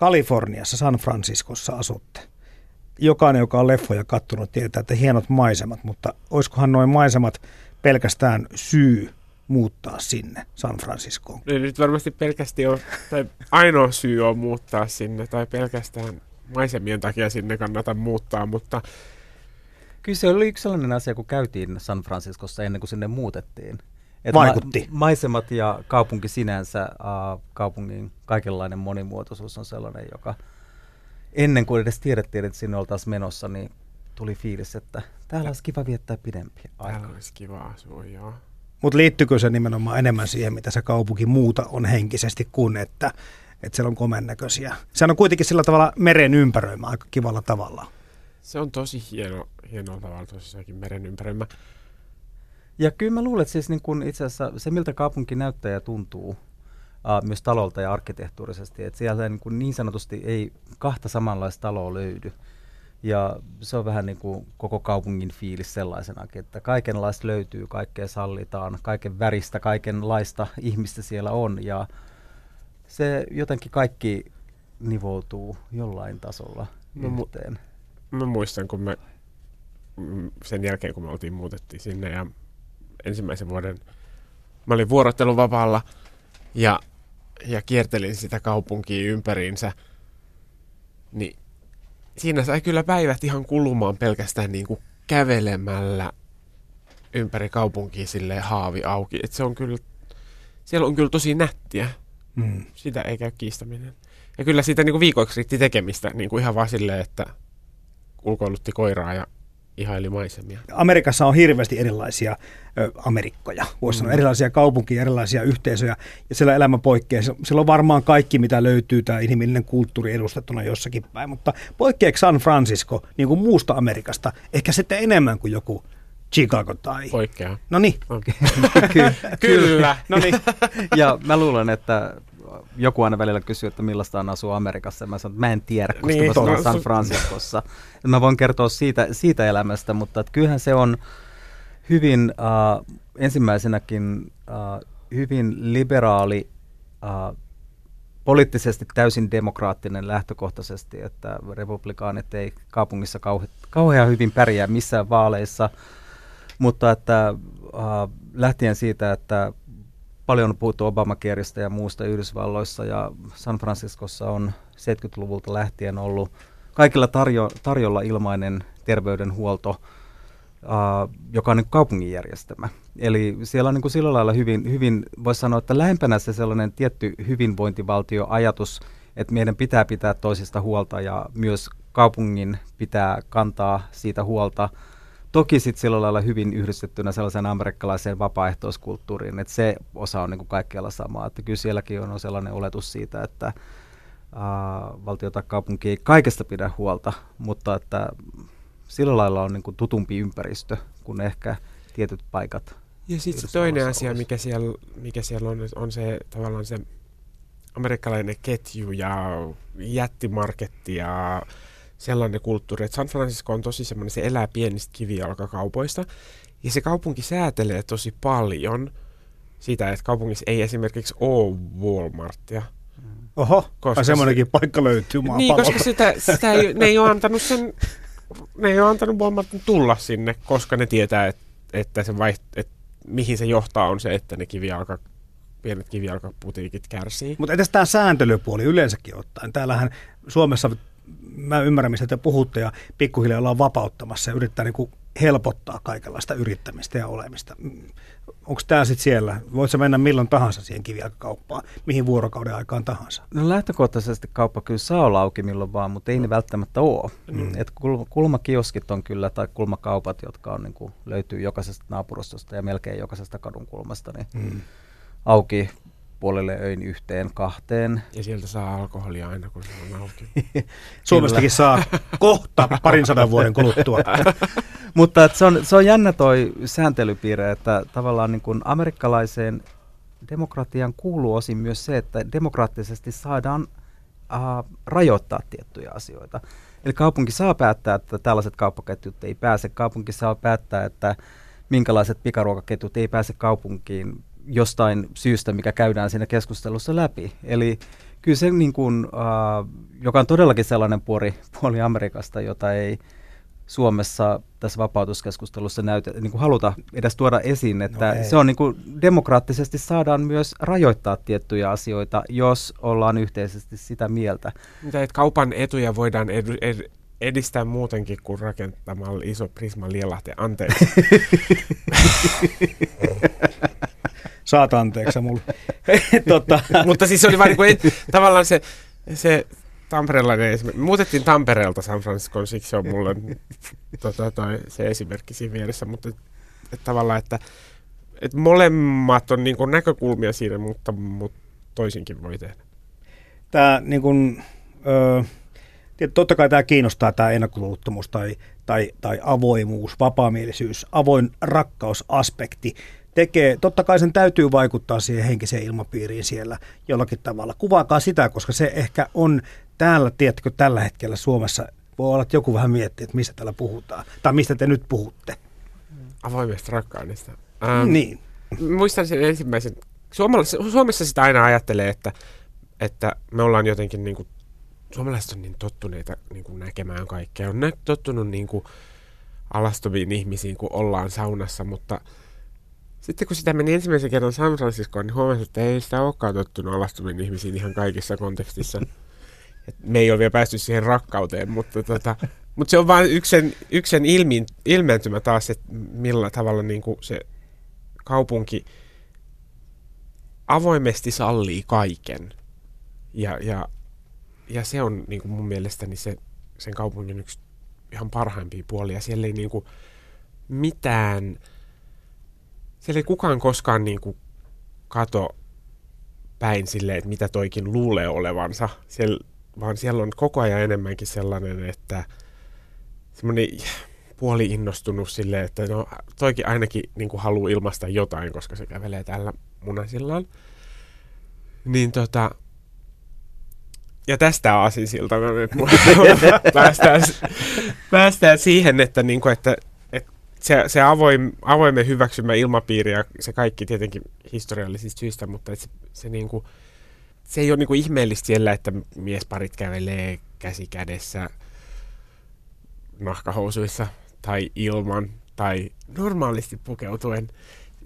Kaliforniassa, San Franciscossa asutte. Jokainen, joka on leffoja kattonut, tietää, että hienot maisemat, mutta olisikohan noin maisemat pelkästään syy muuttaa sinne San Franciscoon? Ei nyt varmasti pelkästään ole, tai ainoa syy on muuttaa sinne, tai pelkästään maisemien takia sinne kannata muuttaa, mutta Kyllä se oli yksi sellainen asia, kun käytiin San Franciscossa ennen kuin sinne muutettiin. Et Vaikutti. Ma- maisemat ja kaupunki sinänsä, uh, kaupungin kaikenlainen monimuotoisuus on sellainen, joka ennen kuin edes tiedettiin, että sinne oltaisiin menossa, niin tuli fiilis, että täällä olisi kiva viettää pidempiä aikaa. Täällä olisi kiva asua, joo. Mutta liittyykö se nimenomaan enemmän siihen, mitä se kaupunki muuta on henkisesti, kuin että, että siellä on komen näköisiä? Sehän on kuitenkin sillä tavalla meren ympäröimä aika kivalla tavalla. Se on tosi hieno, hienolla tavalla tosiaankin meren ympäröimä. Ja kyllä mä luulen, että siis niin kun itse asiassa se, miltä kaupunki näyttää ja tuntuu, uh, myös talolta ja arkkitehtuurisesti, että siellä niin, kuin niin sanotusti ei kahta samanlaista taloa löydy. Ja se on vähän niin kuin koko kaupungin fiilis sellaisenakin, että kaikenlaista löytyy, kaikkea sallitaan, kaiken väristä, kaikenlaista ihmistä siellä on. Ja se jotenkin kaikki nivoutuu jollain tasolla No, yhteen. Mä muistan, kun me sen jälkeen, kun me oltiin muutettiin sinne ja ensimmäisen vuoden mä olin vuorotteluvapaalla ja, ja kiertelin sitä kaupunkia ympäriinsä, niin siinä sai kyllä päivät ihan kulumaan pelkästään niin kuin kävelemällä ympäri kaupunkia sille haavi auki. Et se on kyllä, siellä on kyllä tosi nättiä. Mm. Sitä ei käy kiistäminen. Ja kyllä siitä niin kuin viikoiksi riitti tekemistä niin kuin ihan vaan silleen, että ulkoilutti koiraa ja ihaili maisemia. Amerikassa on hirveästi erilaisia ö, Amerikkoja, voisi sanoa, erilaisia kaupunkia, erilaisia yhteisöjä, ja siellä elämä poikkeaa. Se- Siellä on varmaan kaikki, mitä löytyy, tämä inhimillinen kulttuuri edustettuna jossakin päin, mutta poikkeako San Francisco niin kuin muusta Amerikasta, ehkä sitten enemmän kuin joku Chicago tai... Poikkeaa. No niin, Ky- Kyllä. no niin. ja mä luulen, että joku aina välillä kysyy, että millaista on asua Amerikassa. Ja mä sanon, että mä en tiedä, koska Niin, mä no, San Franciscossa. mä voin kertoa siitä, siitä elämästä, mutta että kyllähän se on hyvin äh, ensimmäisenäkin äh, hyvin liberaali, äh, poliittisesti täysin demokraattinen lähtökohtaisesti, että republikaanit ei kaupungissa kauhe, kauhean hyvin pärjää missään vaaleissa, mutta että äh, lähtien siitä, että paljon on puhuttu Obamakerista ja muusta Yhdysvalloissa ja San Franciscossa on 70-luvulta lähtien ollut kaikilla tarjo, tarjolla ilmainen terveydenhuolto, uh, joka on niin kaupungin järjestämä. Eli siellä on niin kuin sillä lailla hyvin, hyvin voisi sanoa, että lähempänä se sellainen tietty hyvinvointivaltioajatus, että meidän pitää pitää toisista huolta ja myös kaupungin pitää kantaa siitä huolta. Toki sitten sillä lailla hyvin yhdistettynä sellaiseen amerikkalaiseen vapaaehtoiskulttuuriin, että se osa on niin kuin kaikkialla samaa. Että kyllä sielläkin on sellainen oletus siitä, että uh, valtio tai kaupunki ei kaikesta pidä huolta, mutta että sillä lailla on niin kuin tutumpi ympäristö kuin ehkä tietyt paikat. Ja sitten Yhdysvalloissa toinen asia, olisi. mikä siellä, mikä siellä on, on se tavallaan se amerikkalainen ketju ja jättimarketti ja sellainen kulttuuri, että San Francisco on tosi semmoinen, se elää pienistä kivijalkakaupoista ja se kaupunki säätelee tosi paljon sitä, että kaupungissa ei esimerkiksi ole Walmartia. Oho, Koska semmoinenkin paikka löytyy Niin, maapallolta. koska sitä, sitä ei, ne ei ole antanut sen, ne ei ole antanut Walmartin tulla sinne, koska ne tietää, että, että se vaiht, että mihin se johtaa on se, että ne kivijalka, pienet kivijalkaputiikit kärsii. Mutta edes tämä sääntelypuoli yleensäkin ottaen. Täällähän Suomessa, mä ymmärrän mistä te puhutte, ja pikkuhiljaa ollaan vapauttamassa ja yrittää niinku helpottaa kaikenlaista yrittämistä ja olemista. Onko tämä sitten siellä? Voit sä mennä milloin tahansa siihen kivijalkakauppaan, mihin vuorokauden aikaan tahansa? No lähtökohtaisesti kauppa kyllä saa olla auki milloin vaan, mutta ei ne välttämättä ole. Mm. Mm. Et kul- kulmakioskit on kyllä, tai kulmakaupat, jotka on, niin kuin, löytyy jokaisesta naapurustosta ja melkein jokaisesta kadun kulmasta, niin Mm. auki puolelle öin yhteen, kahteen. Ja sieltä saa alkoholia aina, kun se on auki. Suomestakin saa kohta parin sadan vuoden kuluttua. Mutta et se, on, se on jännä toi sääntelypiirre, että tavallaan niin kuin amerikkalaiseen demokratiaan kuuluu osin myös se, että demokraattisesti saadaan äh, rajoittaa tiettyjä asioita. Eli kaupunki saa päättää, että tällaiset kauppaketjut ei pääse. Kaupunki saa päättää, että minkälaiset pikaruokaketjut ei pääse kaupunkiin jostain syystä, mikä käydään siinä keskustelussa läpi. Eli kyllä se niin kuin, äh, joka on todellakin sellainen puoli, puoli Amerikasta, jota ei Suomessa tässä vapautuskeskustelussa näytä, niin kuin haluta edes tuoda esiin, että no se on niin kuin, demokraattisesti saadaan myös rajoittaa tiettyjä asioita, jos ollaan yhteisesti sitä mieltä. Mitä, että kaupan etuja voidaan edu, ed, edistää muutenkin kuin rakentamalla iso Prisma Lielahti. Anteeksi. Saat anteeksi mulle. tota. Mutta siis se oli vain niin kuin, tavallaan se, se tamperelainen esimerkki. Muutettiin Tampereelta San Franciscoon, siksi on mulle tota, toi, se esimerkki siinä vieressä, mutta et, et tavallaan, että et molemmat on niin kuin näkökulmia siinä, mutta, mutta toisinkin voi tehdä. Tämä niin kuin, ö, totta kai tämä kiinnostaa tämä ennakkoluulottomuus tai, tai, tai avoimuus, vapaamielisyys, avoin rakkausaspekti tekee, totta kai sen täytyy vaikuttaa siihen henkiseen ilmapiiriin siellä jollakin tavalla. Kuvaakaa sitä, koska se ehkä on täällä, tiedätkö, tällä hetkellä Suomessa, voi olla, että joku vähän miettii, että mistä täällä puhutaan, tai mistä te nyt puhutte. Avoimesta rakkaudesta. Ähm, niin. Muistan sen ensimmäisen, Suomessa sitä aina ajattelee, että, että me ollaan jotenkin niin kuin, suomalaiset on niin tottuneita niin kuin näkemään kaikkea. On tottunut niin kuin alastomiin ihmisiin, kun ollaan saunassa, mutta sitten kun sitä meni ensimmäisen kerran San Franciscoon, niin huomasin, että ei sitä olekaan tottunut alastomiin ihmisiin ihan kaikissa kontekstissa. Et me ei ole vielä päästy siihen rakkauteen, mutta, tota, mutta se on vain yksi sen, yksi sen ilmin, ilmentymä taas, että millä tavalla niin kuin se kaupunki avoimesti sallii kaiken. Ja, ja, ja se on niin kuin mun mielestäni se, sen kaupungin yksi ihan parhaimpia puolia. Siellä ei niin kuin mitään, siellä ei kukaan koskaan niin kuin kato päin silleen, että mitä toikin luulee olevansa. Siellä vaan siellä on koko ajan enemmänkin sellainen, että semmoinen puoli innostunut silleen, että no toikin ainakin niin kuin haluaa ilmaista jotain, koska se kävelee täällä munasillaan. Niin tota, ja tästä aasinsilta me nyt päästään, päästään siihen, että, niin kuin, että se, se avoim, avoimen hyväksymä ilmapiiri ja se kaikki tietenkin historiallisista syistä, mutta se, se niin kuin, se ei ole niinku ihmeellistä siellä, että miesparit kävelee käsi kädessä nahkahousuissa tai ilman tai normaalisti pukeutuen.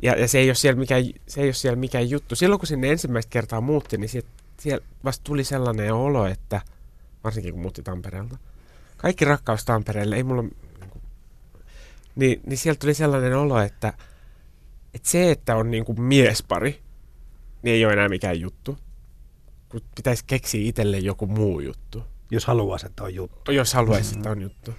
Ja, ja se, ei ole siellä mikään, se ei ole siellä mikään juttu. Silloin kun sinne ensimmäistä kertaa muutti, niin siellä, siellä vasta tuli sellainen olo, että varsinkin kun muutti Tampereelta, kaikki rakkaus Tampereelle, ei mulla, niin, niin, sieltä tuli sellainen olo, että, että se, että on niin kuin miespari, niin ei ole enää mikään juttu kun pitäisi keksiä itselle joku muu juttu. Jos haluaisi, että on juttu. Jos haluaisi, mm-hmm. että on juttu.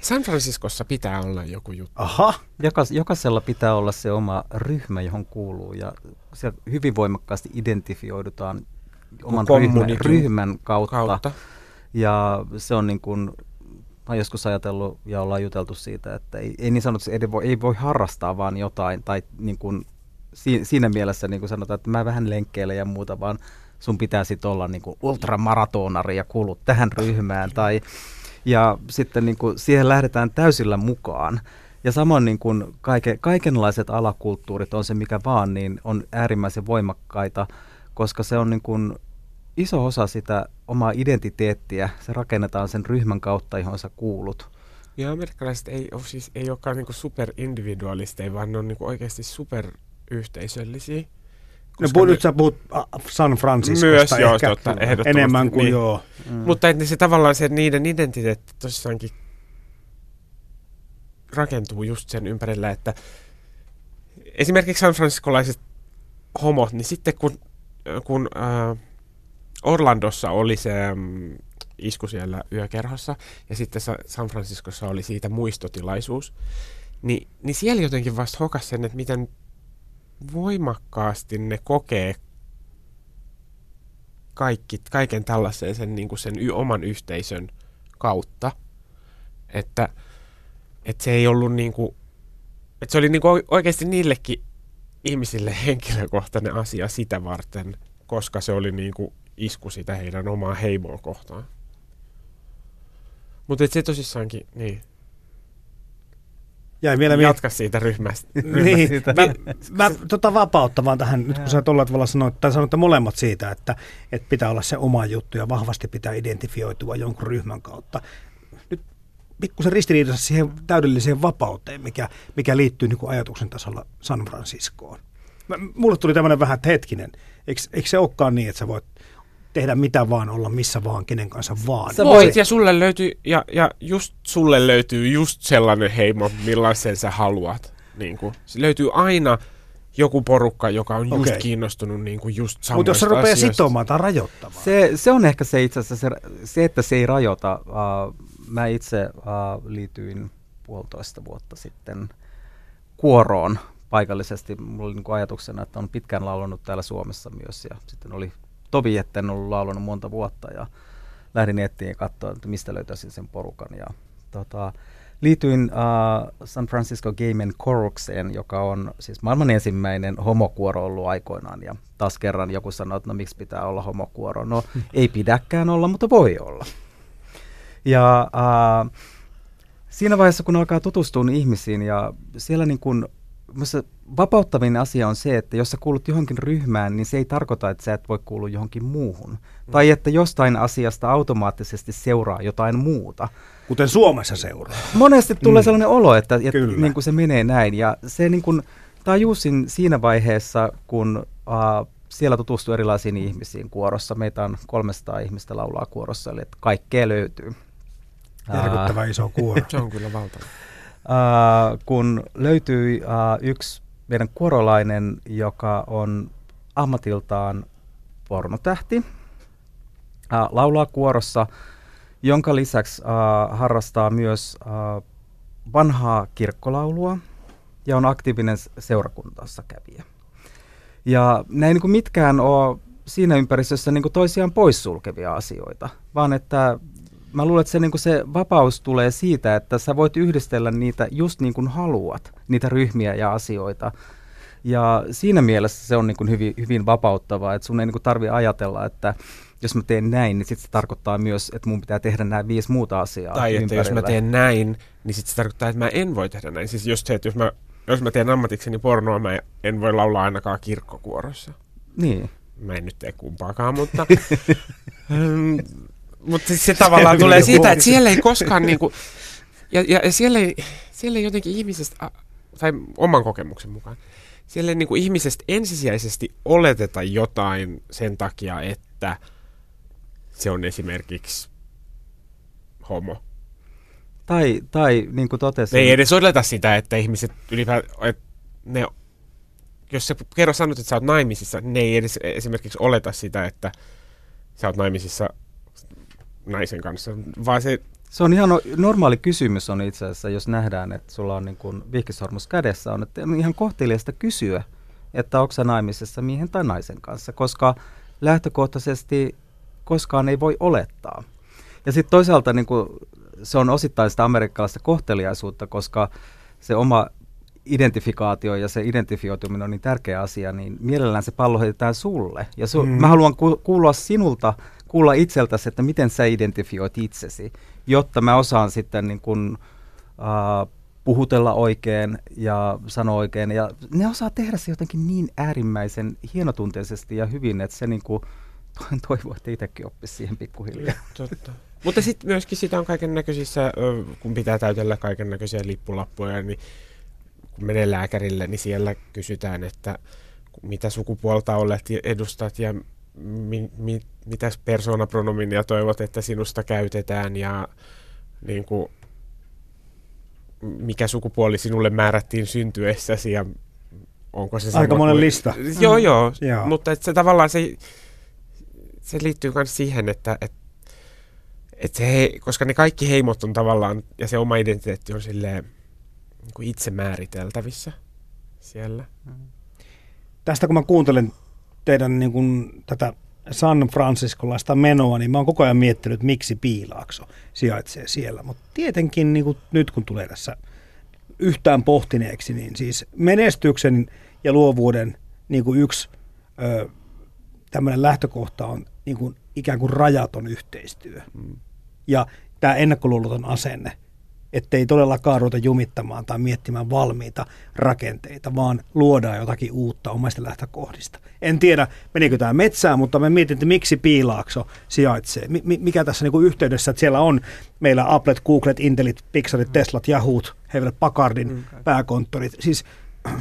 San Franciscossa pitää olla joku juttu. Aha. Jokas, jokaisella pitää olla se oma ryhmä, johon kuuluu. Ja se hyvin voimakkaasti identifioidutaan oman ryhmän, ryhmän kautta. kautta. Ja se on niin kuin, mä joskus ajatellut ja ollaan juteltu siitä, että ei, ei niin sanotusti ei voi, ei voi harrastaa vaan jotain. Tai niin kuin, siinä mielessä niin kuin sanotaan, että mä vähän lenkkeilen ja muuta, vaan sun pitää sitten olla niin ultramaratonari ja kuulut tähän ryhmään. Tai, ja sitten niin kuin siihen lähdetään täysillä mukaan. Ja samoin niin kuin kaike, kaikenlaiset alakulttuurit on se mikä vaan, niin on äärimmäisen voimakkaita, koska se on niin kuin iso osa sitä omaa identiteettiä. Se rakennetaan sen ryhmän kautta, johon sä kuulut. Ja amerikkalaiset ei, ole, siis, ei olekaan niin superindividualisteja, vaan ne on niin oikeasti superyhteisöllisiä. No puhut, nyt sä puhut San Franciscosta Myös, ehkä joo, totta, enemmän kuin niin. joo. Mm. Mutta että se tavallaan se niiden identiteetti tosissaankin rakentuu just sen ympärillä, että esimerkiksi San Franciscolaiset homot, niin sitten kun, kun äh, Orlandossa oli se ähm, isku siellä yökerhossa ja sitten San Franciscossa oli siitä muistotilaisuus, niin, niin siellä jotenkin vasta hokas sen, että miten voimakkaasti ne kokee kaikki, kaiken tällaisen sen, niin kuin sen y- oman yhteisön kautta. Että, että se ei ollut niin kuin, että se oli niin kuin oikeasti niillekin ihmisille henkilökohtainen asia sitä varten, koska se oli niin kuin isku sitä heidän omaa heimoa kohtaan. Mutta se tosissaankin, niin. Jäi vielä jatka siitä ryhmästä. niin, siitä. mä, mä tota vapauttamaan tähän, nyt kun sä tuolla tavalla sanoit, tai sanoitte molemmat siitä, että, että pitää olla se oma juttu ja vahvasti pitää identifioitua jonkun ryhmän kautta. Nyt pikkusen ristiriidassa siihen täydelliseen vapauteen, mikä, mikä liittyy niin kuin ajatuksen tasolla San Franciscoon. Mä, mulle tuli tämmöinen vähän, että hetkinen, eikö, eikö se olekaan niin, että sä voit tehdä mitä vaan, olla missä vaan, kenen kanssa vaan. Sä voit ja sulle löytyy, ja, ja just sulle löytyy just sellainen heimo, millaisen sä haluat. Niin kuin, se löytyy aina joku porukka, joka on just okay. kiinnostunut niin kuin just samoista Mutta jos se rupeaa sitomaan tai rajoittamaan. Se, se on ehkä se itse asiassa, se, se että se ei rajoita. Uh, mä itse uh, liityin puolitoista vuotta sitten kuoroon paikallisesti. Mulla oli niin ajatuksena, että on pitkään laulunut täällä Suomessa myös ja sitten oli tovi, että en ollut laulanut monta vuotta ja lähdin nettiin ja katsoa, että mistä löytäisin sen porukan. Ja, tota, liityin uh, San Francisco Game and Chorukseen, joka on siis maailman ensimmäinen homokuoro ollut aikoinaan. Ja taas kerran joku sanoi, että no miksi pitää olla homokuoro. No ei pidäkään olla, mutta voi olla. Ja uh, siinä vaiheessa, kun alkaa tutustua ihmisiin ja siellä niin kun Minusta vapauttavin asia on se, että jos sä kuulut johonkin ryhmään, niin se ei tarkoita, että sä et voi kuulua johonkin muuhun. Mm. Tai että jostain asiasta automaattisesti seuraa jotain muuta. Kuten Suomessa seuraa. Monesti tulee mm. sellainen olo, että, että niin kuin se menee näin. Ja se niin kuin, tajusin siinä vaiheessa, kun uh, siellä tutustuu erilaisiin ihmisiin kuorossa. Meitä on 300 ihmistä laulaa kuorossa, eli että kaikkea löytyy. Järkyttävä uh, iso kuoro. se on kyllä valtava. Uh, kun löytyi uh, yksi meidän kuorolainen, joka on ammatiltaan pornotähti, uh, laulaa kuorossa, jonka lisäksi uh, harrastaa myös uh, vanhaa kirkkolaulua ja on aktiivinen seurakuntassa kävijä. Ja näin niin kuin mitkään ole siinä ympäristössä niin toisiaan poissulkevia asioita, vaan että mä luulen, että se, niin se vapaus tulee siitä, että sä voit yhdistellä niitä just niin kuin haluat, niitä ryhmiä ja asioita. Ja siinä mielessä se on niin kuin hyvin, hyvin vapauttavaa, että sun ei niin tarvitse ajatella, että jos mä teen näin, niin sitten se tarkoittaa myös, että mun pitää tehdä nämä viisi muuta asiaa Tai että jos mä teen näin, niin sitten se tarkoittaa, että mä en voi tehdä näin. Siis just se, että jos mä, jos mä teen ammatikseni pornoa, mä en voi laulaa ainakaan kirkkokuorossa. Niin. Mä en nyt tee kumpaakaan, mutta... Mutta siis se tavallaan tulee siitä, että siellä ei koskaan niinku, ja, ja, ja siellä, ei, siellä ei jotenkin ihmisestä, tai oman kokemuksen mukaan, siellä ei niinku ihmisestä ensisijaisesti oleteta jotain sen takia, että se on esimerkiksi homo. Tai, tai niin kuin totesin... Ne ei edes oleta sitä, että ihmiset ylipäätään, että ne, jos sä kerro sanot, että sä oot naimisissa, ne ei edes esimerkiksi oleta sitä, että sä oot naimisissa naisen kanssa, vaan se... Se on ihan no, normaali kysymys on itse asiassa, jos nähdään, että sulla on niin kuin vihkisormus kädessä, on että on ihan kohteliasta kysyä, että onko sä naimisessa miehen tai naisen kanssa, koska lähtökohtaisesti koskaan ei voi olettaa. Ja sitten toisaalta niin kuin, se on osittain sitä amerikkalaista kohteliaisuutta, koska se oma identifikaatio ja se identifioituminen on niin tärkeä asia, niin mielellään se pallo heitetään sulle. Ja su- mm. mä haluan ku- kuulla sinulta kuulla itseltäsi, että miten sä identifioit itsesi, jotta mä osaan sitten niin kun, uh, puhutella oikein ja sanoa oikein. Ja ne osaa tehdä se jotenkin niin äärimmäisen hienotunteisesti ja hyvin, että se niin kuin, toivoo, että itsekin oppisi siihen pikkuhiljaa. Totta. Mutta sitten myöskin sitä on kaiken näköisissä, kun pitää täytellä kaiken näköisiä lippulappuja, niin kun menee lääkärille, niin siellä kysytään, että mitä sukupuolta olet edustat ja mi, mi, mitä persoonapronominia toivot, että sinusta käytetään ja niin kuin, mikä sukupuoli sinulle määrättiin syntyessäsi ja onko se Aika monen kuin, lista. Joo, mm. joo, joo. mutta että se tavallaan se, se liittyy myös siihen, että et, et se he, koska ne kaikki heimot on tavallaan, ja se oma identiteetti on silleen niin kuin itse määriteltävissä siellä. Mm. Tästä kun mä kuuntelen teidän niin kuin, tätä San Franciscolaista menoa, niin mä oon koko ajan miettinyt, miksi Piilaakso sijaitsee siellä. Mutta tietenkin niin kuin nyt kun tulee tässä yhtään pohtineeksi, niin siis menestyksen ja luovuuden niin kuin yksi ö, tämmöinen lähtökohta on niin kuin ikään kuin rajaton yhteistyö. Mm. Ja tämä ennakkoluuloton asenne ettei todellakaan ruveta jumittamaan tai miettimään valmiita rakenteita, vaan luodaan jotakin uutta omasta lähtökohdista. En tiedä, menikö tämä metsään, mutta me mietin, että miksi Piilaakso sijaitsee. M- mikä tässä niin kuin yhteydessä, että siellä on meillä Applet, Googlet, Intelit, Pixarit, Teslat, Yahoot, Hewlett Packardin mm. pääkonttorit. Siis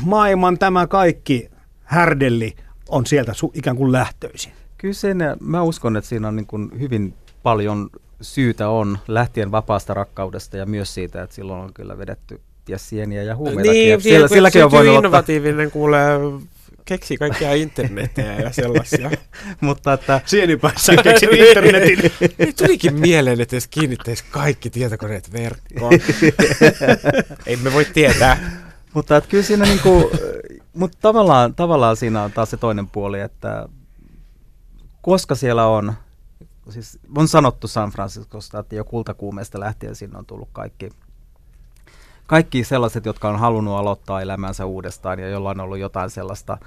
maailman tämä kaikki härdelli on sieltä su- ikään kuin lähtöisin. Kyllä sen, mä uskon, että siinä on niin kuin hyvin paljon syytä on lähtien vapaasta rakkaudesta ja myös siitä, että silloin on kyllä vedetty ties sieniä ja huumeita. Niin, siellä, silläkin on voinut innovatiivinen kuulee keksi kaikkia internetiä ja sellaisia. Mutta että... Sienipäässä keksit internetin. Ei tulikin mieleen, että jos kiinnittäisi kaikki tietokoneet verkkoon. Ei me voi tietää. Mutta että kyllä siinä niinku, mutta tavallaan, tavallaan siinä on taas se toinen puoli, että koska siellä on siis on sanottu San Franciscosta, että jo kultakuumeesta lähtien sinne on tullut kaikki, kaikki sellaiset, jotka on halunnut aloittaa elämänsä uudestaan ja jolla on ollut jotain sellaista,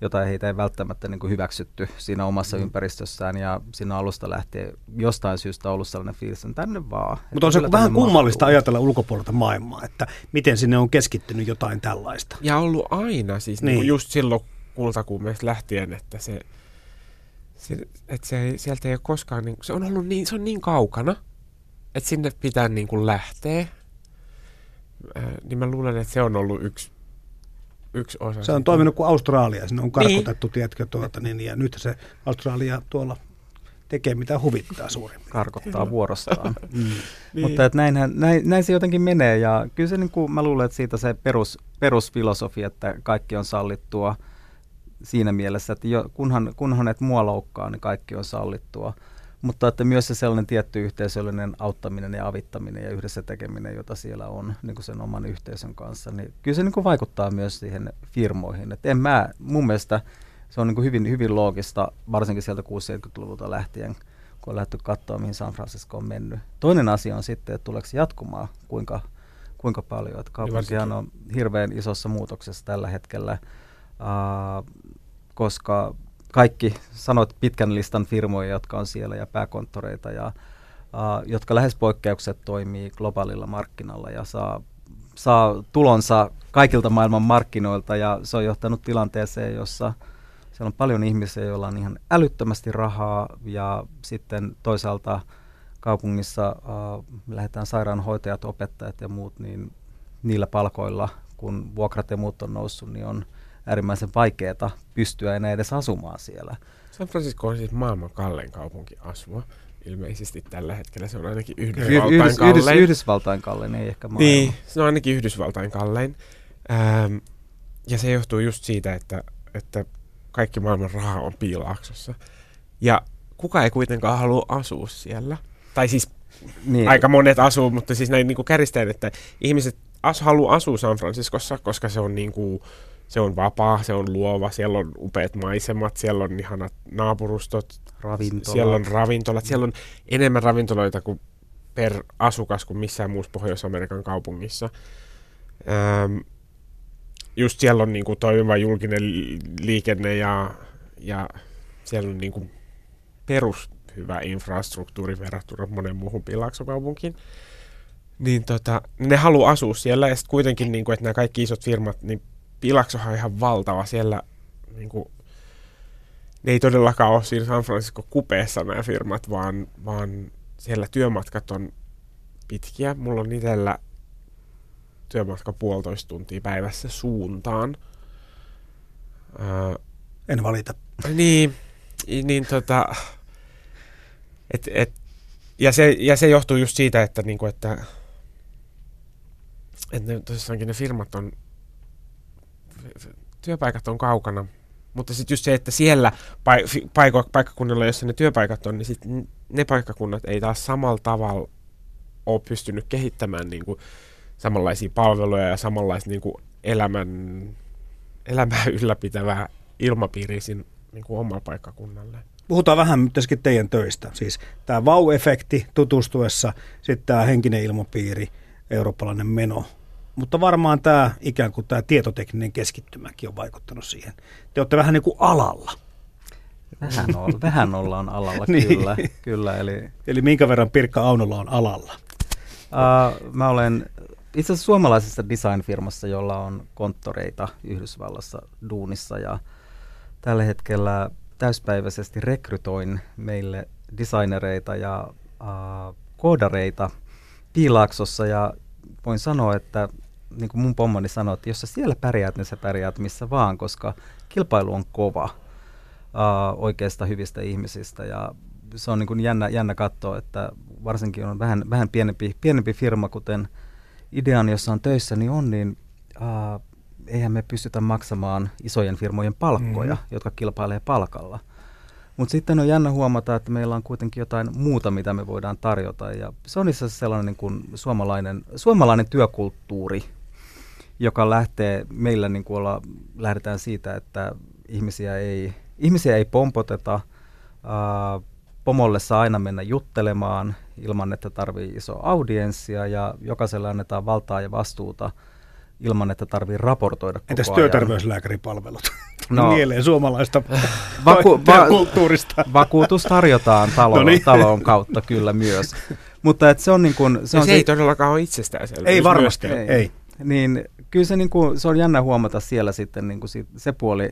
jota heitä ei välttämättä niin kuin hyväksytty siinä omassa mm. ympäristössään ja siinä alusta lähtien jostain syystä ollut sellainen fiilis, että tänne vaan. Mutta on se vähän kummallista mahtuu. ajatella ulkopuolelta maailmaa, että miten sinne on keskittynyt jotain tällaista. Ja ollut aina, siis niin. Niin just silloin kultakuumeesta lähtien, että se se, että se, sieltä ei ole koskaan, niin, se on ollut niin, se on niin kaukana, että sinne pitää niin kuin lähteä. Äh, niin mä luulen, että se on ollut yksi, yksi osa. Se on sitä. toiminut kuin Australia, sinne on karkotettu, niin. tiedätkö, tuota, niin, ja nyt se Australia tuolla tekee mitä huvittaa suurin. Karkottaa vuorostaan. mm. niin. Mutta että näinhän, näin, näin se jotenkin menee ja kyllä se niin kuin, mä luulen, että siitä se perus, perusfilosofia, että kaikki on sallittua – siinä mielessä, että jo, kunhan, kunhan et mua loukkaa, niin kaikki on sallittua. Mutta että myös se sellainen tietty yhteisöllinen auttaminen ja avittaminen ja yhdessä tekeminen, jota siellä on niin kuin sen oman yhteisön kanssa, niin kyllä se niin kuin vaikuttaa myös siihen firmoihin. Et en mä, mun mielestä se on niin kuin hyvin, hyvin loogista, varsinkin sieltä 60-70-luvulta lähtien, kun on lähdetty katsoa, mihin San Francisco on mennyt. Toinen asia on sitten, että tuleeko jatkumaan, kuinka, kuinka paljon. Että kaupunkihan on hirveän isossa muutoksessa tällä hetkellä. Uh, koska kaikki sanot pitkän listan firmoja, jotka on siellä ja pääkonttoreita ja uh, jotka lähes poikkeukset toimii globaalilla markkinalla ja saa, saa tulonsa kaikilta maailman markkinoilta ja se on johtanut tilanteeseen, jossa siellä on paljon ihmisiä, joilla on ihan älyttömästi rahaa ja sitten toisaalta kaupungissa uh, lähdetään sairaanhoitajat, opettajat ja muut, niin niillä palkoilla, kun vuokrat ja muut on noussut, niin on äärimmäisen vaikeaa pystyä enää edes asumaan siellä. San Francisco on siis maailman kallein kaupunki asua. Ilmeisesti tällä hetkellä se on ainakin Yhdysvaltain Yhdys, kallein. Yhdys, Yhdysvaltain kallein, ei ehkä maailman. Niin, se on ainakin Yhdysvaltain kallein. Ähm, ja se johtuu just siitä, että, että kaikki maailman raha on piilaaksossa. Ja kuka ei kuitenkaan halua asua siellä. Tai siis niin. aika monet asuu, mutta siis näin niin kärjistäen, että ihmiset as, haluaa asua San Franciscossa, koska se on niin kuin, se on vapaa, se on luova, siellä on upeat maisemat, siellä on ihanat naapurustot, ravintolat. siellä on ravintolat, siellä on enemmän ravintoloita kuin per asukas kuin missään muussa Pohjois-Amerikan kaupungissa. Ähm, just siellä on niinku toimiva julkinen liikenne ja, ja siellä on niinku perus hyvä infrastruktuuri verrattuna monen muuhun pilaaksokaupunkiin. Niin tota, ne haluaa asua siellä ja sitten kuitenkin, niinku, että nämä kaikki isot firmat, niin Pilaksohan on ihan valtava. Siellä niin kuin, ne ei todellakaan ole siinä San Francisco kupeessa nämä firmat, vaan, vaan siellä työmatkat on pitkiä. Mulla on itsellä työmatka puolitoista tuntia päivässä suuntaan. Ää, en valita. Niin, niin tota, et, et, ja, se, ja se johtuu just siitä, että, niinku, että, että ne, tosissaankin ne firmat on työpaikat on kaukana, mutta sitten just se, että siellä paiko, paikkakunnilla, jossa ne työpaikat on, niin sit ne paikkakunnat ei taas samalla tavalla ole pystynyt kehittämään niin kuin samanlaisia palveluja ja samanlaista niin elämän, elämää ylläpitävää ilmapiiriä siinä niin kuin omalla paikkakunnalle. Puhutaan vähän myöskin teidän töistä. Siis tämä vau-efekti tutustuessa, sitten tämä henkinen ilmapiiri, eurooppalainen meno, mutta varmaan tämä ikään kuin tämä tietotekninen keskittymäkin on vaikuttanut siihen. Te olette vähän niin kuin alalla. Vähän, on, vähän ollaan alalla, niin. kyllä. kyllä eli... eli minkä verran Pirkka Aunola on alalla? Uh, mä olen itse asiassa suomalaisessa design-firmassa, jolla on konttoreita Yhdysvallassa duunissa ja tällä hetkellä täyspäiväisesti rekrytoin meille designereita ja äh, koodareita Piilaaksossa ja voin sanoa, että niin kuin mun pommoni sanoi, että jos sä siellä pärjäät, niin sä pärjäät missä vaan, koska kilpailu on kova uh, oikeista hyvistä ihmisistä ja se on niin kuin jännä, jännä katsoa, että varsinkin on vähän, vähän pienempi, pienempi firma, kuten Idean, jossa on töissä, niin on, niin uh, eihän me pystytä maksamaan isojen firmojen palkkoja, mm-hmm. jotka kilpailee palkalla. Mutta sitten on jännä huomata, että meillä on kuitenkin jotain muuta, mitä me voidaan tarjota. Ja se on itse asiassa sellainen niin kuin suomalainen, suomalainen työkulttuuri, joka lähtee, meillä niin kuin olla, lähdetään siitä, että ihmisiä ei, ihmisiä ei pompoteta, ää, pomolle saa aina mennä juttelemaan ilman, että tarvii iso audienssia ja jokaiselle annetaan valtaa ja vastuuta ilman, että tarvii raportoida koko Entäs ajan. työterveyslääkäripalvelut? No. Mieleen suomalaista Vaku- va- kulttuurista. Vakuutus tarjotaan talon, No niin. talon kautta kyllä myös. Mutta et se on niin kuin, se Se, on se ei todellakaan ole itsestäänselvyys. Ei varmasti, myöskään. ei. Niin kyllä se, niin kuin, se on jännä huomata siellä sitten niin kuin si- se puoli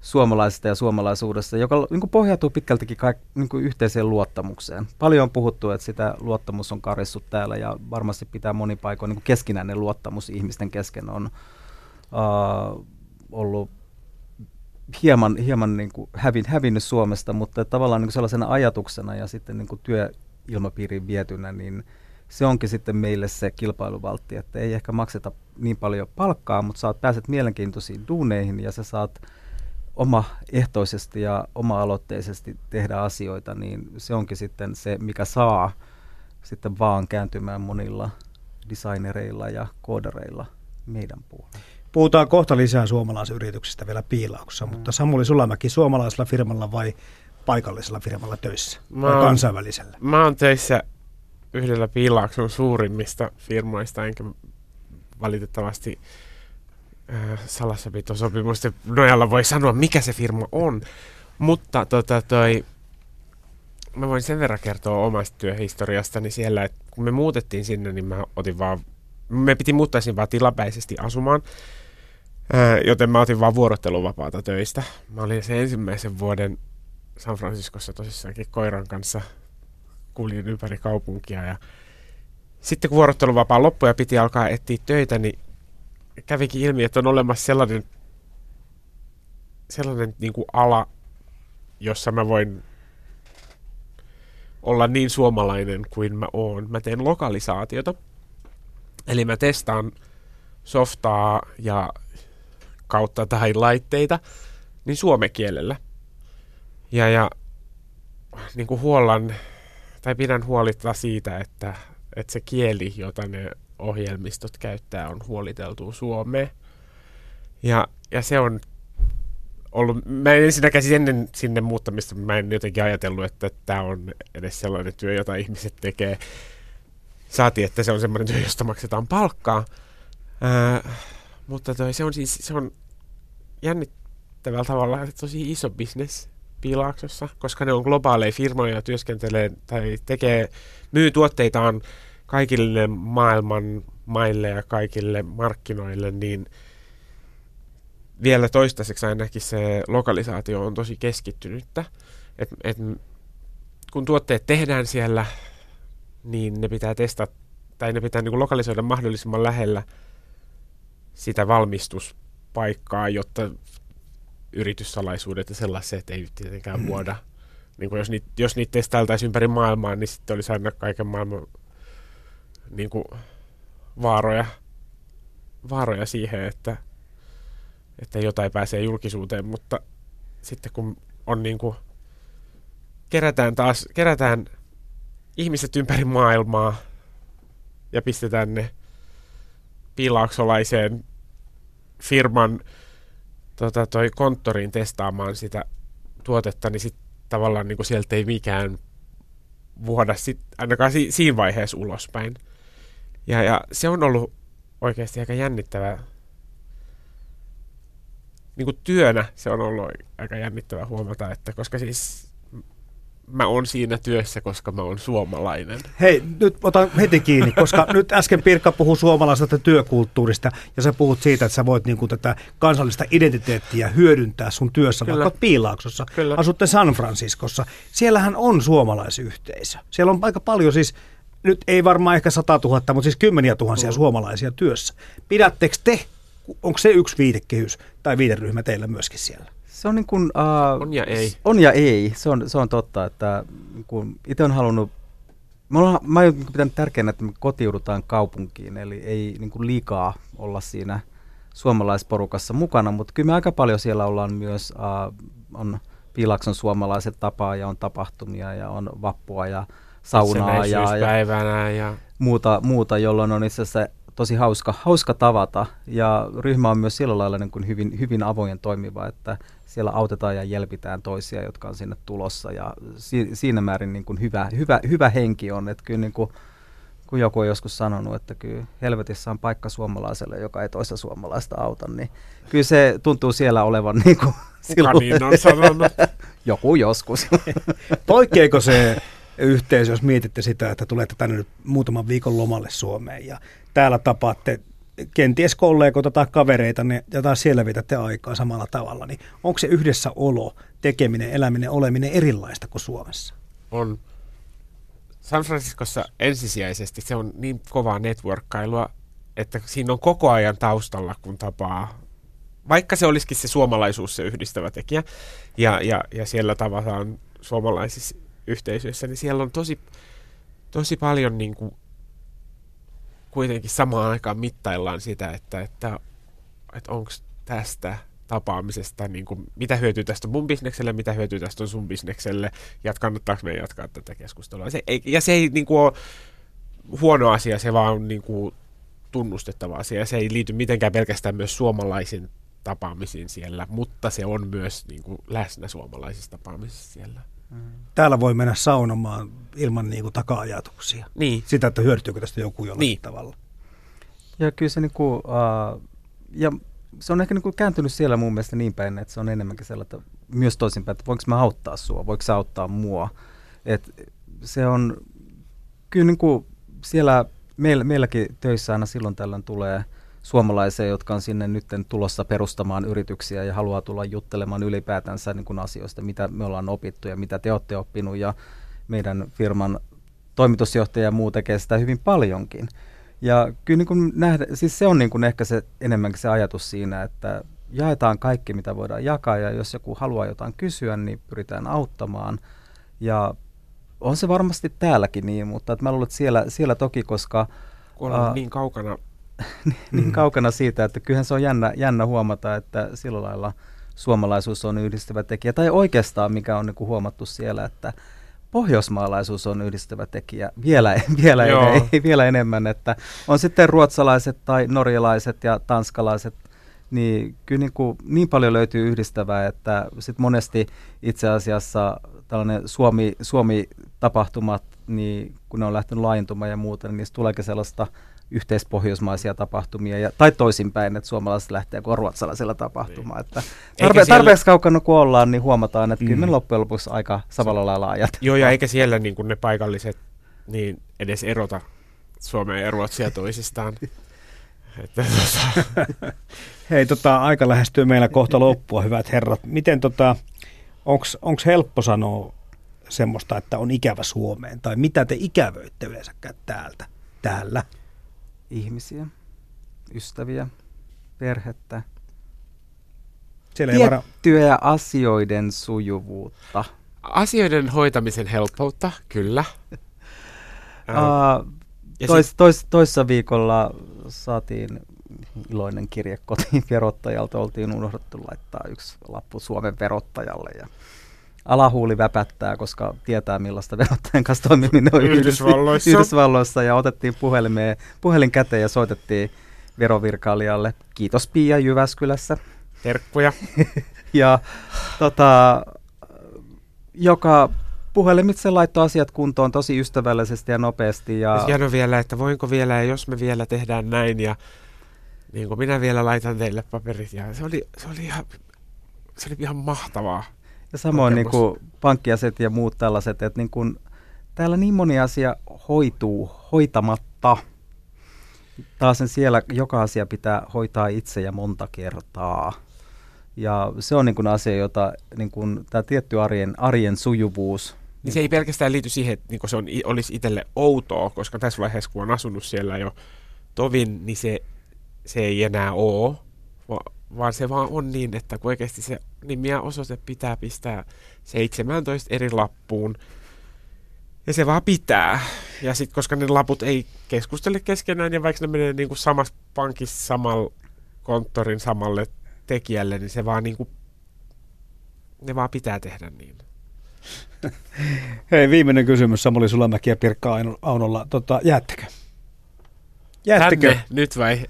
suomalaisesta ja suomalaisuudesta, joka niin kuin pohjautuu pitkältikin kaik, niin kuin yhteiseen luottamukseen. Paljon on puhuttu, että sitä luottamus on karissut täällä ja varmasti pitää monin paikoin niin kuin keskinäinen luottamus ihmisten kesken on uh, ollut hieman, hieman niin kuin hävin, hävinnyt Suomesta, mutta tavallaan niin kuin sellaisena ajatuksena ja sitten niin kuin työilmapiiriin vietynä, niin se onkin sitten meille se kilpailuvaltti, että ei ehkä makseta niin paljon palkkaa, mutta saat pääset mielenkiintoisiin duuneihin ja sä saat omaehtoisesti ja oma-aloitteisesti tehdä asioita, niin se onkin sitten se, mikä saa sitten vaan kääntymään monilla designereilla ja koodareilla meidän puolella. Puhutaan kohta lisää suomalaisyrityksistä vielä piilauksessa, mm. mutta Samuli Sulamäki suomalaisella firmalla vai paikallisella firmalla töissä? Mä vai oon- kansainvälisellä? Mä oon töissä yhdellä Piilaakson suurimmista firmoista, enkä valitettavasti äh, salassapitosopimusten nojalla voi sanoa, mikä se firma on. Mutta tota, toi, mä voin sen verran kertoa omasta työhistoriastani siellä, että kun me muutettiin sinne, niin mä otin vaan, me piti muuttaa sinne vaan tilapäisesti asumaan, ää, joten mä otin vaan vuorotteluvapaata töistä. Mä olin sen ensimmäisen vuoden San Franciscossa tosissaankin koiran kanssa kuljin ympäri kaupunkia ja sitten kun vuorotteluvapaan loppui ja piti alkaa etsiä töitä, niin kävikin ilmi, että on olemassa sellainen, sellainen niin kuin ala, jossa mä voin olla niin suomalainen kuin mä oon. Mä teen lokalisaatiota. Eli mä testaan softaa ja kautta tai laitteita niin suomen kielellä. Ja, ja niin kuin huollan tai pidän huolita siitä, että, että se kieli, jota ne ohjelmistot käyttää, on huoliteltu suomeen. Ja, ja se on ollut, mä en ensinnäkään siis ennen sinne muuttamista, mä en jotenkin ajatellut, että tämä on edes sellainen työ, jota ihmiset tekee. Saati, että se on semmoinen työ, josta maksetaan palkkaa. Ää, mutta toi, se on siis se on jännittävällä tavalla tosi iso bisnes Piilaaksossa, koska ne on globaaleja firmoja ja työskentelee tai tekee, myy tuotteitaan kaikille maailman maille ja kaikille markkinoille, niin vielä toistaiseksi ainakin se lokalisaatio on tosi keskittynyttä. Et, et, kun tuotteet tehdään siellä, niin ne pitää testata, tai ne pitää niin kuin lokalisoida mahdollisimman lähellä sitä valmistuspaikkaa, jotta yrityssalaisuudet ja sellaiset ei tietenkään vuoda. Niin kuin jos, niitä, jos niitä testailtaisiin ympäri maailmaa, niin sitten olisi aina kaiken maailman niin kuin vaaroja, vaaroja siihen, että, että jotain pääsee julkisuuteen, mutta sitten kun on niin kuin, kerätään taas, kerätään ihmiset ympäri maailmaa ja pistetään ne piilauksolaiseen firman tota, toi konttoriin testaamaan sitä tuotetta, niin sitten tavallaan niin sieltä ei mikään vuoda sit, ainakaan si, siinä vaiheessa ulospäin. Ja, ja se on ollut oikeasti aika jännittävää. Niin kuin työnä se on ollut aika jännittävää huomata, että koska siis mä oon siinä työssä, koska mä oon suomalainen. Hei, nyt otan heti kiinni, koska nyt äsken Pirkka puhui suomalaisesta työkulttuurista ja sä puhut siitä, että sä voit niin kuin tätä kansallista identiteettiä hyödyntää sun työssä, Kyllä. vaikka Piilaaksossa. Kyllä. Asutte San Franciscossa. Siellähän on suomalaisyhteisö. Siellä on aika paljon siis, nyt ei varmaan ehkä 100 000, mutta siis kymmeniä tuhansia Mm. suomalaisia työssä. Pidättekö te, onko se yksi viitekehys tai viiteryhmä teillä myöskin siellä? Se on niin kuin, uh, On ja ei. On ja ei, se on, se on totta, että kun itse on halunnut, mä olen, mä oon pitänyt tärkeänä, että me kotiudutaan kaupunkiin, eli ei niin kuin liikaa olla siinä suomalaisporukassa mukana, mutta kyllä me aika paljon siellä ollaan myös, uh, on Piilakson suomalaiset tapaa ja on tapahtumia ja on vappua ja saunaa ja, ja ja muuta, muuta, jolloin on itse asiassa tosi hauska, hauska tavata. Ja ryhmä on myös sillä lailla niin kuin hyvin, hyvin avoin toimiva, että siellä autetaan ja jelpitään toisia, jotka on sinne tulossa. Ja si, siinä määrin niin kuin hyvä, hyvä, hyvä henki on, että kyllä niin kuin, kun joku on joskus sanonut, että kyllä helvetissä on paikka suomalaiselle, joka ei toista suomalaista auta, niin kyllä se tuntuu siellä olevan niin kuin kuka niin on sanonut? joku joskus. Poikkeeko se yhteisö, jos mietitte sitä, että tulette tänne nyt muutaman viikon lomalle Suomeen ja täällä tapaatte kenties kollegoita tai kavereita ne, ja taas siellä vietätte aikaa samalla tavalla, niin onko se yhdessä olo, tekeminen, eläminen, oleminen erilaista kuin Suomessa? on San Franciscossa ensisijaisesti se on niin kovaa networkkailua, että siinä on koko ajan taustalla, kun tapaa, vaikka se olisikin se suomalaisuus se yhdistävä tekijä, ja, ja, ja siellä tavataan suomalaisissa yhteisöissä, niin siellä on tosi, tosi paljon niin kuin, kuitenkin samaan aikaan mittaillaan sitä, että, että, että onko tästä tapaamisesta, niin kuin, mitä hyötyä tästä mun bisnekselle, mitä hyötyä tästä on sun bisnekselle, ja kannattaako meidän jatkaa tätä keskustelua. Se ei, ja se ei niin kuin, ole huono asia, se vaan on niin kuin, tunnustettava asia, ja se ei liity mitenkään pelkästään myös suomalaisiin tapaamisiin siellä, mutta se on myös niin kuin, läsnä suomalaisissa tapaamisissa siellä. Täällä voi mennä saunomaan ilman niin kuin, taka-ajatuksia. Niin, Sitä, että hyötyykö tästä joku jollain Niin. tavalla. Ja kyllä se, niinku, uh, ja se on ehkä niinku kääntynyt siellä mun mielestä niin päin, että se on enemmänkin sellaista, myös toisinpäin, että voinko mä auttaa sua, voiko sä auttaa mua. Et se on kyllä niinku siellä meillä, meilläkin töissä aina silloin tällöin tulee suomalaisia, jotka on sinne nyt tulossa perustamaan yrityksiä ja haluaa tulla juttelemaan ylipäätänsä niin kuin asioista, mitä me ollaan opittu ja mitä te olette oppinut ja meidän firman toimitusjohtaja ja muu tekee sitä hyvin paljonkin. Ja kyllä niin kuin nähdä, siis se on niin kuin ehkä se enemmänkin se ajatus siinä, että jaetaan kaikki, mitä voidaan jakaa, ja jos joku haluaa jotain kysyä, niin pyritään auttamaan. Ja on se varmasti täälläkin niin, mutta että mä luulen, että siellä, siellä toki, koska kun ollaan Aa. niin kaukana niin Mm. kaukana siitä, että kyllähän se on jännä, jännä huomata, että sillä lailla suomalaisuus on yhdistävä tekijä. Tai oikeastaan, mikä on niin kuin huomattu siellä, että pohjoismaalaisuus on yhdistävä tekijä vielä, vielä, ei vielä enemmän, että on sitten ruotsalaiset tai norjalaiset ja tanskalaiset, niin kyllä niin, kuin, niin paljon löytyy yhdistävää, että sit monesti itse asiassa tällainen Suomi, Suomi-tapahtumat, niin kun ne on lähtenyt laajentumaan ja muuta, niin niistä tuleekin sellaista yhteispohjoismaisia tapahtumia, ja, tai toisinpäin, että suomalaiset lähtee kuin ruotsalaisella tapahtumaan. Niin. Että tarpe- siellä- tarpeeksi kaukana kun ollaan, niin huomataan, että mm. kyllä me loppujen lopuksi aika samalla lailla ajat. Joo, ja eikä siellä niin kuin ne paikalliset niin edes erota Suomea ja Ruotsia toisistaan. Että, tota, Hei, tota, aika lähestyy meillä kohta loppua, hyvät herrat. Miten tota, onko helppo sanoa semmoista, että on ikävä Suomeen? Tai mitä te ikävöitte yleensäkään täältä, täällä? Ihmisiä, ystäviä, perhettä, Siellä vara... tiettyjä asioiden sujuvuutta. asioiden hoitamisen helppoutta, kyllä. Uh, ja tois, tois, toissa viikolla saatiin iloinen kirje kotiin verottajalta. Oltiin unohdettu laittaa yksi lappu Suomen verottajalle ja alahuuli väpättää, koska tietää millaista verottajan kanssa toimiminen on Yhdysvalloissa. Yhdysvalloissa ja otettiin puhelimeen, puhelin käteen ja soitettiin verovirkailijalle. Kiitos Pia Jyväskylässä. terkkuja. Ja tota, joka puhelimitse laittoi asiat kuntoon tosi ystävällisesti ja nopeasti. Ja, hieno vielä, että voinko vielä, ja jos me vielä tehdään näin, ja niin kuin minä vielä laitan teille paperit. Ja se oli, se oli, ihan, se oli ihan mahtavaa. Ja samoin niin kuin pankkiaset ja muut tällaiset, että niin kuin, täällä niin moni asia hoituu hoitamatta. Taas sen siellä joka asia pitää hoitaa itse ja monta kertaa. Ja se on niin kuin asia, jota niin kuin, tämä tietty arjen, arjen sujuvuus. Niin se ei pelkästään liity siihen, että niin se on, olisi itselle outoa, koska tässä vaiheessa, kun on asunut siellä jo tovin, niin se, se ei enää ole, vaan se vaan on niin, että kun oikeasti se nimi ja osoite pitää pistää 17 eri lappuun, ja se vaan pitää. Ja sitten koska ne laput ei keskustele keskenään, ja vaikka ne menee niin kuin samassa pankissa samalla konttorin samalle tekijälle, niin se vaan niin kuin, ne vaan pitää tehdä niin. Hei, viimeinen kysymys Samuli Sulamäki ja Pirkka Aunolla. Tota, jäättekö? Jäättekö? Tänne nyt vai?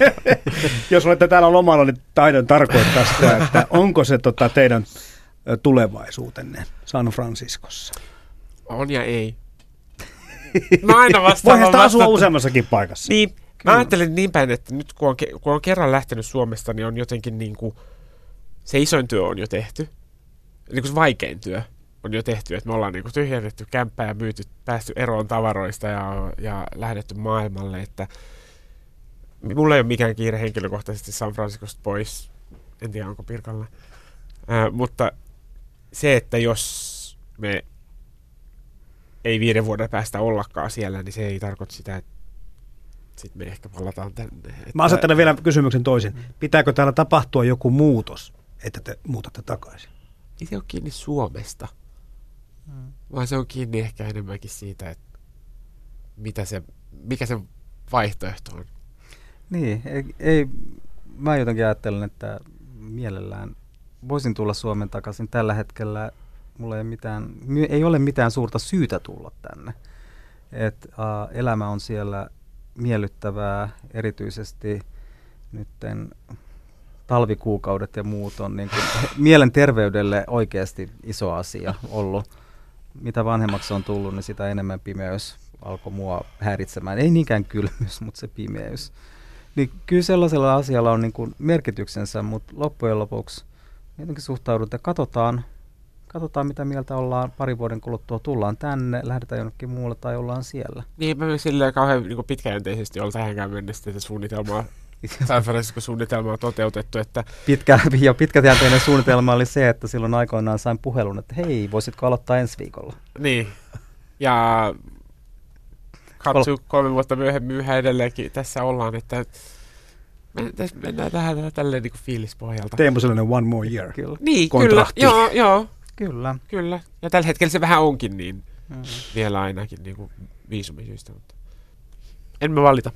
Jos olette täällä lomalla, niin taidon tarkoittaa sitä, että onko se tota, teidän tulevaisuutenne San Franciscossa? On ja ei. Mä aina vastaan. Voihan sitä asua useammassakin paikassa. Niin, Kyllä. mä ajattelen niin päin, että nyt kun on, kun on kerran lähtenyt Suomesta, niin on jotenkin niin kuin, se isoin työ on jo tehty. Niin kuin se vaikein työ on jo tehty, että me ollaan niin kuin tyhjennetty kämppää ja myyty, päästy eroon tavaroista ja, ja lähdetty maailmalle, että mulla ei ole mikään kiire henkilökohtaisesti San Franciscosta pois, en tiedä onko Pirkalla, Ää, mutta se, että jos me ei viiden vuoden päästä ollakaan siellä, niin se ei tarkoita sitä, että sitten me ehkä palataan tänne. Että, Mä asettelen vielä kysymyksen toisin. Pitääkö täällä tapahtua joku muutos, että te muutatte takaisin? Ei se ole kiinni Suomesta, vaan se on kiinni ehkä enemmänkin siitä, että mitä se, mikä se vaihtoehto on. Niin, ei, ei, mä jotenkin ajattelen, että mielellään voisin tulla Suomen takaisin. Tällä hetkellä mulla ei, mitään, ei ole mitään suurta syytä tulla tänne. Et, uh, elämä on siellä miellyttävää, erityisesti nytten talvikuukaudet ja muut on niin kuin mielenterveydelle oikeasti iso asia ollut. Mitä vanhemmaksi on tullut, niin sitä enemmän pimeys alkoi mua häiritsemään. Ei niinkään kylmyys, mutta se pimeys. Niin kyllä sellaisella asialla on niin kuin merkityksensä, mutta loppujen lopuksi jotenkin suhtaudut ja katsotaan, katsotaan mitä mieltä ollaan pari vuoden kuluttua. Tullaan tänne, lähdetään jonnekin muualle tai ollaan siellä. Niin, mä silleen kauhean niin pitkäjänteisesti olla tähänkään mennessä tätä suunnitelmaa, San Francisco-suunnitelmaa toteutettu, että Pitkä, ja pitkäjänteinen suunnitelma oli se, että silloin aikoinaan sain puhelun, että hei, voisitko aloittaa ensi viikolla? niin. Ja katsu kolme vuotta myöhemmin yhä edelleenkin tässä ollaan, että mennään tähän tälleen niin kuin fiilispohjalta. Teemu sellainen one more year. Kyllä. Niin, kyllä, kontrahti. joo, joo, Kyllä. kyllä. Ja tällä hetkellä se vähän onkin niin, Mm. vielä ainakin niin kuin viisumisyistä, mutta en mä valita.